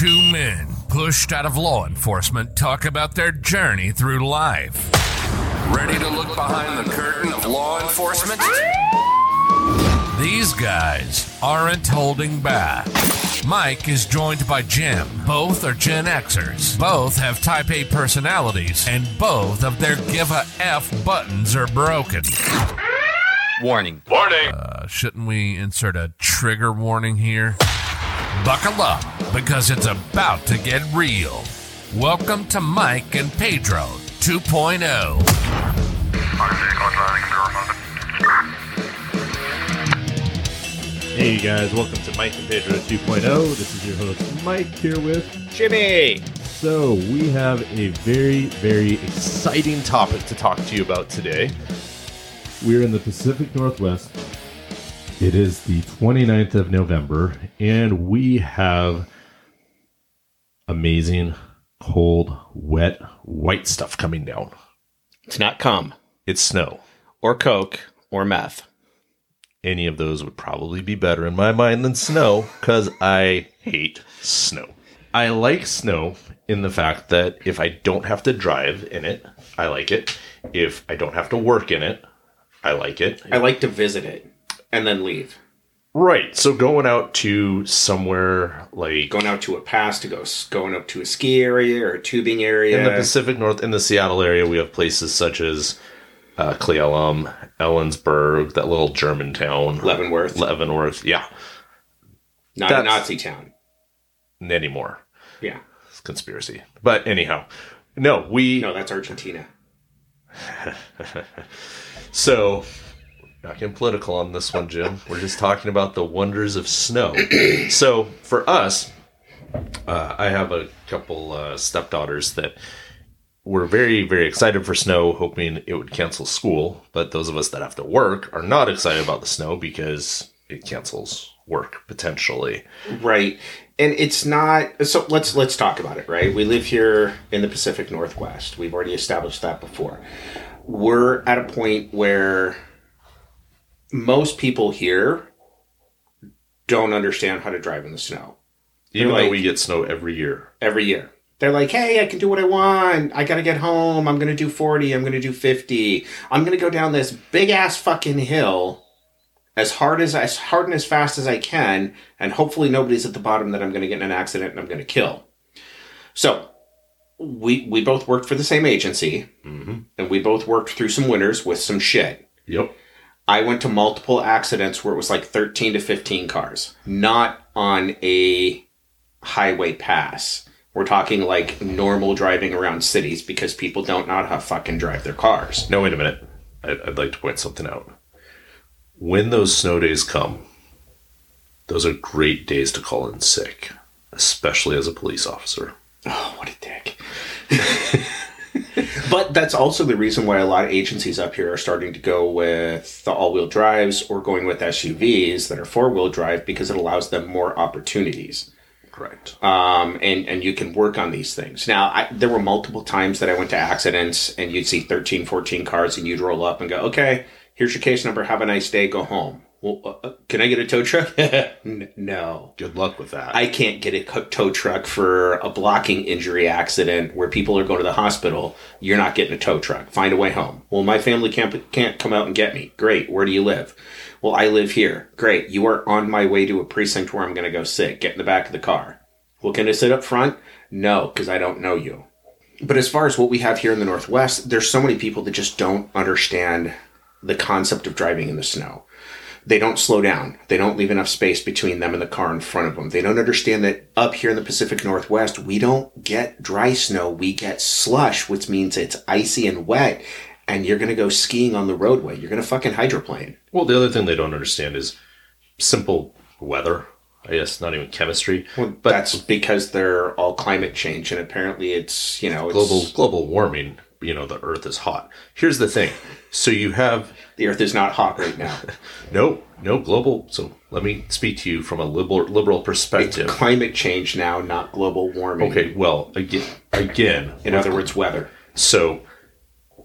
Two men pushed out of law enforcement talk about their journey through life. Ready to look behind the curtain of law enforcement? These guys aren't holding back. Mike is joined by Jim. Both are Gen Xers. Both have Type A personalities, and both of their give a F buttons are broken. Warning. Warning! Uh, shouldn't we insert a trigger warning here? Buckle up, because it's about to get real. Welcome to Mike and Pedro oh. 2.0. Hey guys, welcome to Mike and Pedro 2.0. This is your host Mike here with. Jimmy! So, we have a very, very exciting topic to talk to you about today. We're in the Pacific Northwest. It is the 29th of November, and we have amazing, cold, wet, white stuff coming down. It's not cum, It's snow. or coke, or meth. Any of those would probably be better in my mind than snow because I hate snow. I like snow in the fact that if I don't have to drive in it, I like it. If I don't have to work in it, I like it. I like to visit it and then leave. Right. So going out to somewhere like Going out to a pass to go, going up to a ski area or a tubing area. in the Pacific North, in the Seattle area, we have places such as uh, Cle Elum, Ellensburg, that little German town, Leavenworth, Leavenworth. Yeah, not a Nazi town. anymore. Yeah. It's conspiracy. But anyhow, no, we No, that's Argentina. so not getting political on this one, Jim. We're just talking about the wonders of snow. so for us, uh, I have a couple uh, stepdaughters that were very, very excited for snow, hoping it would cancel school. But those of us that have to work are not excited about the snow because it cancels work potentially. Right. And it's not so let's let's talk about it, right? We live here in the Pacific Northwest. We've already established that before. We're at a point where most people here don't understand how to drive in the snow Even They're though we get snow every year. every year. They're like, "Hey, I can do what I want. I got to get home. I'm going to do 40. I'm going to do 50. I'm going to go down this big ass fucking hill as hard as as hard and as fast as I can, and hopefully nobody's at the bottom that I'm going to get in an accident and I'm going to kill." So, we we both worked for the same agency, mm-hmm. and we both worked through some winters with some shit. Yep. I went to multiple accidents where it was like 13 to 15 cars, not on a highway pass. We're talking like normal driving around cities because people don't know how to fucking drive their cars. No, wait a minute. I'd, I'd like to point something out. When those snow days come, those are great days to call in sick, especially as a police officer. Oh, what a dick. but that's also the reason why a lot of agencies up here are starting to go with the all wheel drives or going with SUVs that are four wheel drive because it allows them more opportunities. Correct. um, and and you can work on these things. Now, I, there were multiple times that I went to accidents, and you'd see 13, 14 cars, and you'd roll up and go, "Okay, here's your case number. Have a nice day. Go home." Well, uh, uh, can I get a tow truck? No, Good luck with that. I can't get a tow truck for a blocking injury accident where people are going to the hospital. You're not getting a tow truck. Find a way home. Well, my family can't can't come out and get me. Great. Where do you live? Well, I live here. Great. You are on my way to a precinct where I'm going to go sit. Get in the back of the car. Well, can I sit up front? No, because I don't know you. But as far as what we have here in the Northwest, there's so many people that just don't understand the concept of driving in the snow. They don't slow down. They don't leave enough space between them and the car in front of them. They don't understand that up here in the Pacific Northwest, we don't get dry snow. We get slush, which means it's icy and wet. And you're going to go skiing on the roadway. You're going to fucking hydroplane. well, the other thing they don't understand is simple weather. I guess not even chemistry, But but that's because they're all climate change. And apparently it's, you know, it's, global global warming. You know, the Earth is hot. Here's the thing. So you have the earth is not hot right now. no no global. So let me speak to you from a liberal liberal It's perspective. climate change now, not global warming. Okay, well again again In other words, weather. So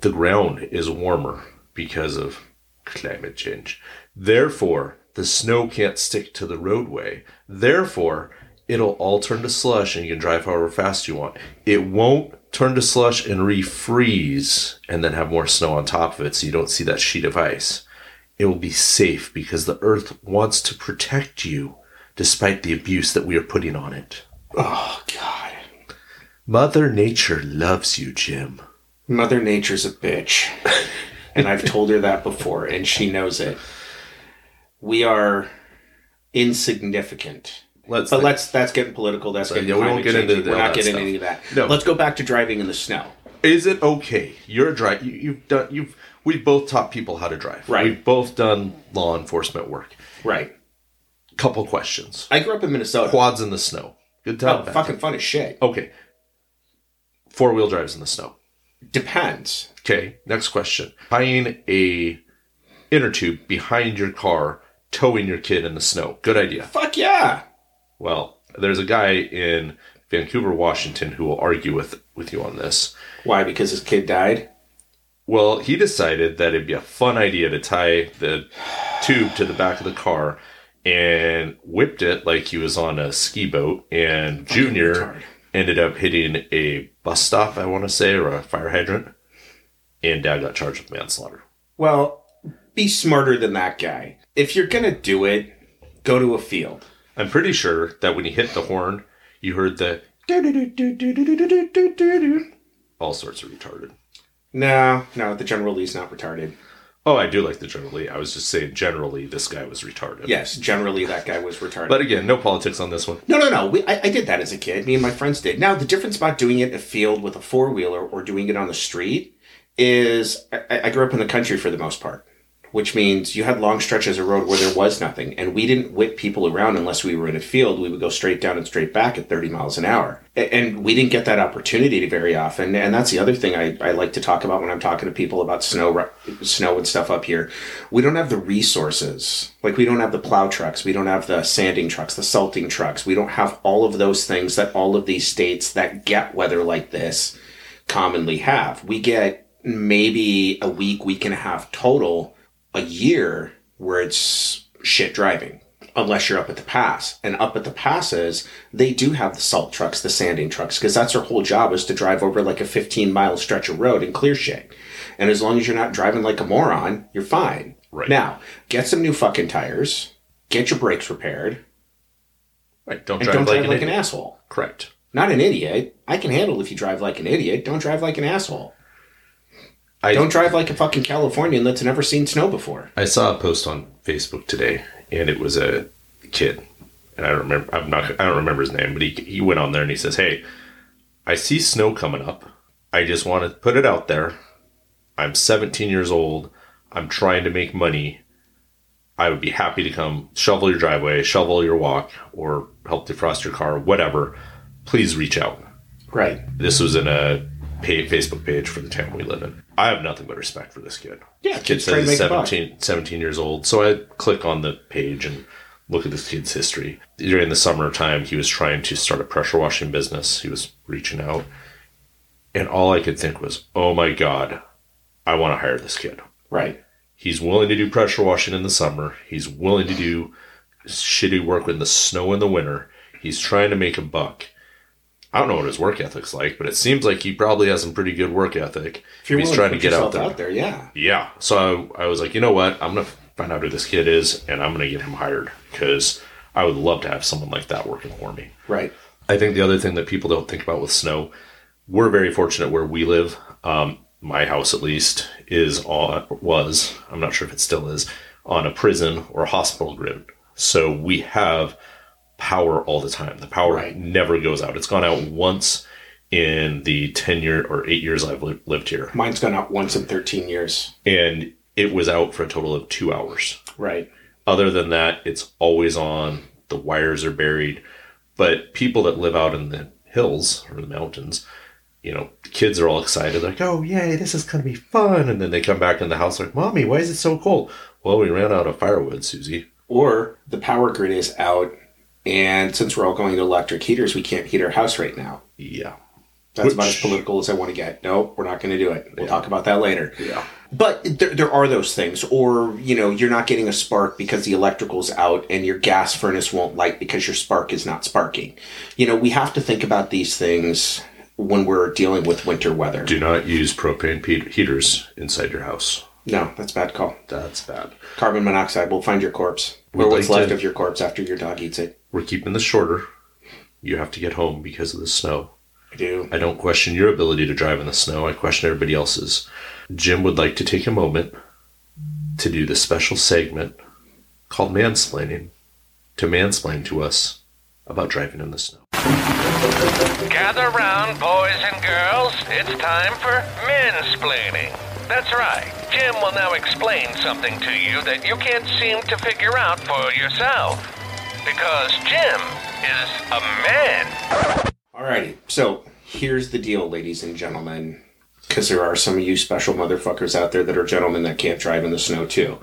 the ground is warmer because of climate change. Therefore, the snow can't stick to the roadway. Therefore, it'll all turn to slush and you can drive however fast you want. It won't turn to slush and refreeze and then have more snow on top of it so you don't see that sheet of ice. It will be safe because the earth wants to protect you despite the abuse that we are putting on it. Oh God. Mother Nature loves you, Jim. Mother Nature's a bitch. and I've told her that before, and she knows it. We are insignificant. Let's But let's that's getting political. That's getting yeah, we won't get into We're not getting stuff. any of that. No. Let's go back to driving in the snow. Is it okay? You're a drive. You, you've done. You've. We've both taught people how to drive. Right. We've both done law enforcement work. Right. Couple questions. I grew up in Minnesota. Quads in the snow. Good time. Oh, fucking fun as shit. Okay. Four wheel drives in the snow. Depends. Okay. Next question. Tying a inner tube behind your car, towing your kid in the snow. Good idea. Fuck yeah. Well, there's a guy in Vancouver, Washington, who will argue with with you on this. Why? Because his kid died. Well, he decided that it'd be a fun idea to tie the tube to the back of the car and whipped it like he was on a ski boat. And Junior ended up hitting a bus stop, I want to say, or a fire hydrant. And dad got charged with manslaughter. Well, be smarter than that guy. If you're gonna do it, go to a field. I'm pretty sure that when he hit the horn, you heard the all sorts of retarded. No, no, the General Lee's not retarded. Oh, I do like the General Lee. I was just saying generally this guy was retarded. Yes, generally that guy was retarded. But again, no politics on this one. no, no, no. We, I, I did that as a kid. Me and my friends did. Now, the difference about doing it in a field with a four wheeler or doing it on the street is I, I grew up in the country for the most part, which means you had long stretches of road where there was nothing. And we didn't whip people around unless we were in a field. We would go straight down and straight back at 30 miles an hour. And we didn't get that opportunity very often. And that's the other thing I, I like to talk about when I'm talking to people about snow, snow and stuff up here. We don't have the resources. Like we don't have the plow trucks. We don't have the sanding trucks, the salting trucks. We don't have all of those things that all of these states that get weather like this commonly have. We get maybe a week, week and a half total a year where it's shit driving. Unless you're up at the pass. And up at the passes, they do have the salt trucks, the sanding trucks, because that's their whole job is to drive over like a 15 mile stretch of road and clear shit. And as long as you're not driving like a moron, you're fine. Right. Now, get some new fucking tires, get your brakes repaired, Right. Don't drive don't like drive an like an asshole. Correct. Not an idiot. I can handle if you drive like an idiot. Don't drive like an asshole. I Don't drive like a fucking Californian that's never seen snow before. I saw a post on Facebook today, and it was a kid, and I don't remember. I'm not. I don't remember his name, but he he went on there and he says, "Hey, I see snow coming up. I just want to put it out there. I'm 17 years old. I'm trying to make money. I would be happy to come shovel your driveway, shovel your walk, or help defrost your car, whatever. Please reach out." Right. This was in a pay, Facebook page for the town we live in. I have nothing but respect for this kid. Yeah, Kid kids trying to says he's make a 17, 17 years old. So I click on the page and look at this kid's history. During the summertime, he was trying to start a pressure washing business. He was reaching out. And all I could think was, oh my God, I want to hire this kid. Right. He's willing to do pressure washing in the summer. He's willing to do shitty work in the snow in the winter. He's trying to make a buck. I don't know what his work ethic's like, but it seems like he probably has some pretty good work ethic. If you're he's trying to to get out yourself there. yeah. Yeah. So I, I was like, you know what? I'm to find out who this kid is and I'm to get him hired because I would love to have someone like that working for me. Right. I think the other thing that people don't think about with snow, we're very fortunate where we live. Um, my house, at least, is on was I'm not sure if it still is on a prison or hospital grid. So we have power all the time. The power Right. never goes out. It's gone out once in the ten year or eight years I've li- lived here, Mine's gone out once in 13 years. and it was out for a total of two hours. Right. Other than that, it's always on. The wires are buried. But people that live out in the hills or the mountains, you know, kids are all excited, like, oh, yay, this is going to be fun. And then they come back in the house, like, Mommy, why is it so cold? Well, we ran out of firewood, Susie. Or the power grid is out, and since we're all going to electric heaters, we can't heat our house right now. Yeah. That's about as political as I want to get. Nope, we're not going to do it. We'll Yeah. talk about that later. Yeah. But there, there are those things, or you know, you're not getting a spark because the electrical's out, and your gas furnace won't light because your spark is not sparking. You know, we have to think about these things when we're dealing with winter weather. Do not use propane heaters inside your house. No, that's a bad call. That's bad. Carbon monoxide will find your corpse, We'd or what's like left to- of your corpse after your dog eats it. We're keeping this shorter. You have to get home because of the snow. I do. I don't question your ability to drive in the snow. I question everybody else's. Jim would like to take a moment to do the special segment called Mansplaining to mansplain to us about driving in the snow. Gather round, boys and girls. It's time for mansplaining. That's right. Jim will now explain something to you that you can't seem to figure out for yourself. Because Jim is a man. Alrighty, so here's the deal, ladies and gentlemen, because there are some of you special motherfuckers out there that are gentlemen that can't drive in the snow too.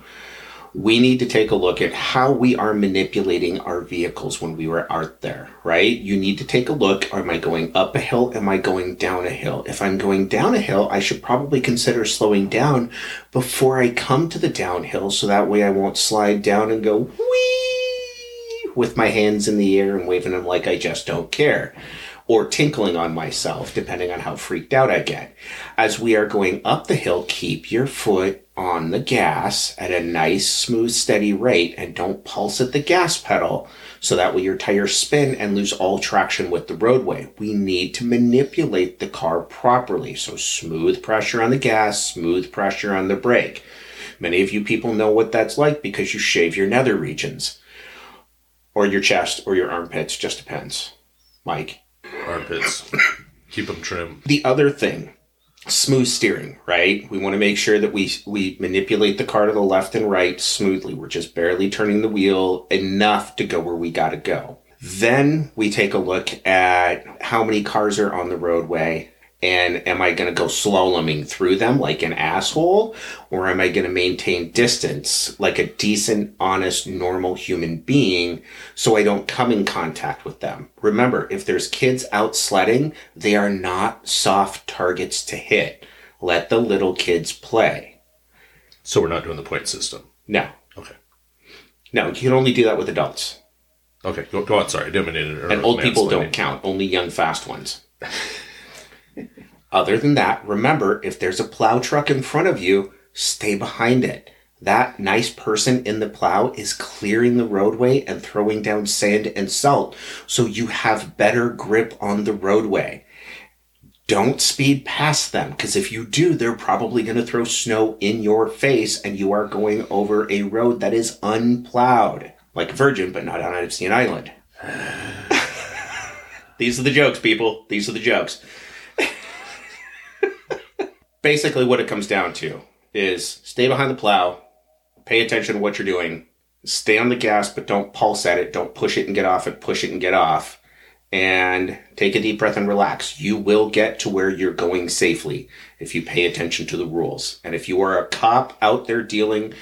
We need to take a look at how we are manipulating our vehicles when we were out there, right? You need to take a look. Am I going up a hill? Am I going down a hill? If I'm going down a hill, I should probably consider slowing down before I come to the downhill so that way I won't slide down and go whee with my hands in the air and waving them like I just don't care or tinkling on myself, depending on how freaked out I get. As we are going up the hill, keep your foot on the gas at a nice, smooth, steady rate and don't pulse at the gas pedal so that way your tires spin and lose all traction with the roadway. We need to manipulate the car properly. So smooth pressure on the gas, smooth pressure on the brake. Many of you people know what that's like because you shave your nether regions or your chest or your armpits, just depends. Mike. Armpits. Keep them trim. The other thing, smooth steering, right? We want to make sure that we we manipulate the car to the left and right smoothly. We're just barely turning the wheel enough to go where we got to go. Then we take a look at how many cars are on the roadway and am I going to go slaloming through them like an asshole or am I going to maintain distance like a decent, honest, normal human being so I don't come in contact with them? Remember, if there's kids out sledding, they are not soft targets to hit. Let the little kids play. So we're not doing the point system. No. Okay. No, you can only do that with adults. Okay, go, go on. Sorry, I didn't mean to. And old people don't count, only young, fast ones. Other than that, remember if there's a plow truck in front of you, stay behind it. That nice person in the plow is clearing the roadway and throwing down sand and salt so you have better grip on the roadway. Don't speed past them because if you do, they're probably going to throw snow in your face and you are going over a road that is unplowed. Like Virgin, but not on Epstein Island. These are the jokes, people. These are the jokes. Basically, what it comes down to is stay behind the plow, pay attention to what you're doing, stay on the gas, but don't pulse at it, don't push it and get off it, push it and get off, and take a deep breath and relax. You will get to where you're going safely if you pay attention to the rules. And if you are a cop out there dealing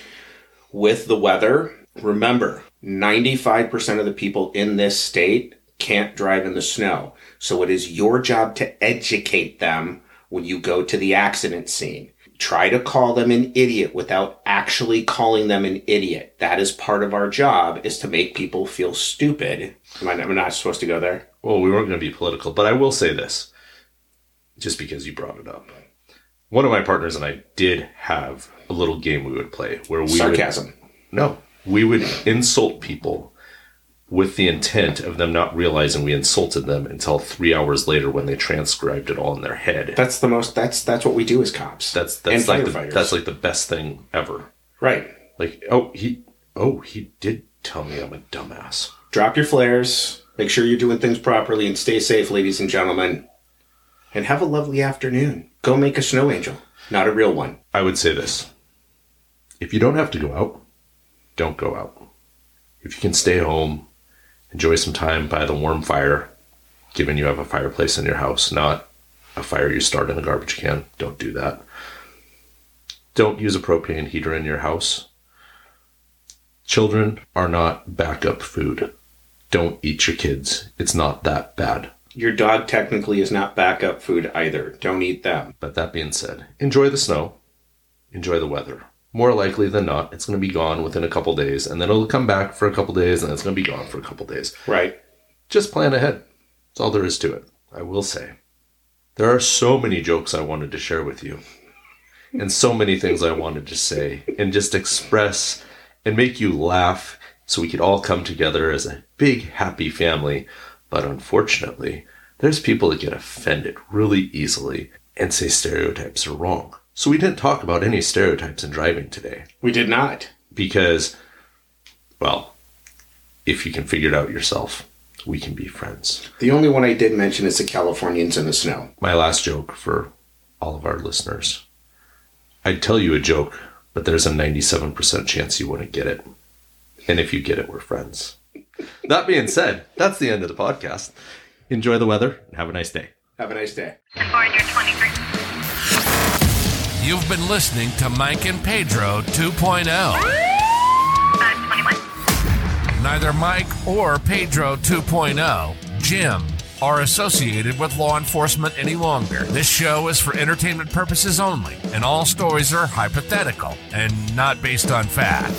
with the weather, remember 95% of the people in this state can't drive in the snow. So it is your job to educate them when you go to the accident scene. Try to call them an idiot without actually calling them an idiot. That is part of our job is to make people feel stupid. Am I am not supposed to go there? Well, we weren't going to be political, but I will say this, just because you brought it up. One of my partners and I did have a little game we would play where we Sarcasm. would no, we would insult people with the intent of them not realizing we insulted them until three hours later when they transcribed it all in their head. That's the most that's that's what we do as cops. That's that's like the, that's like the best thing ever. right. Like oh he oh he did tell me I'm a dumbass. drop your flares, make sure you're doing things properly, and stay safe, ladies and gentlemen. And have a lovely afternoon. Go make a snow angel, not a real one. I would say this: if you don't have to go out, don't go out. If you can stay home, enjoy some time by the warm fire, given you have a fireplace in your house, not a fire you start in a garbage can. Don't do that. Don't use a propane heater in your house. Children are not backup food. Don't eat your kids. It's not that bad. Your dog technically is not backup food either. Don't eat them. But that being said, enjoy the snow, enjoy the weather. More likely than not, it's going to be gone within a couple days, and then it'll come back for a couple days, and it's going to be gone for a couple days. Right. Just plan ahead. That's all there is to it. I will say. There are so many jokes I wanted to share with you, and so many things I wanted to say, and just express and make you laugh so we could all come together as a big, happy family. But unfortunately, there's people that get offended really easily and say stereotypes are wrong. So we didn't talk about any stereotypes in driving today We did not. because, well, if you can figure it out yourself, we can be friends. The only one I did mention is the Californians in the snow. My last joke for all of our listeners. I'd tell you a joke, but there's a 97% chance you wouldn't get it. And if you get it, we're friends. that being said, that's the end of the podcast. Enjoy the weather and have a nice day. Have a nice day. Voyager 23. You've been listening to Mike and Pedro 2.0. Uh, 21. Neither Mike or Pedro 2.0, Jim, are associated with law enforcement any longer. This show is for entertainment purposes only, and all stories are hypothetical and not based on fact.